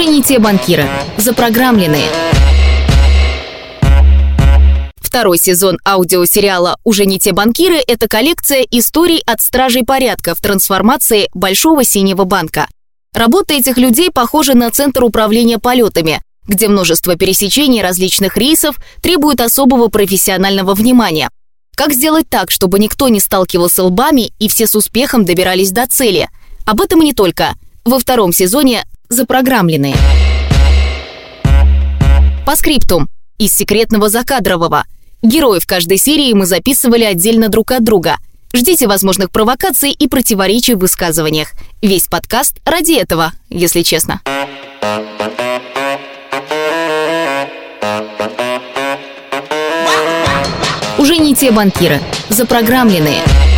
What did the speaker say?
не те банкиры, запрограммленные. Второй сезон аудиосериала «Уже не те банкиры» — это коллекция историй от стражей порядка в трансформации Большого Синего банка. Работа этих людей похожа на Центр управления полетами, где множество пересечений различных рейсов требует особого профессионального внимания. Как сделать так, чтобы никто не сталкивался лбами и все с успехом добирались до цели? Об этом и не только. Во втором сезоне «Запрограммленные». По скриптум. Из секретного закадрового. Героев каждой серии мы записывали отдельно друг от друга. Ждите возможных провокаций и противоречий в высказываниях. Весь подкаст ради этого, если честно. Уже не те банкиры, запрограммленные –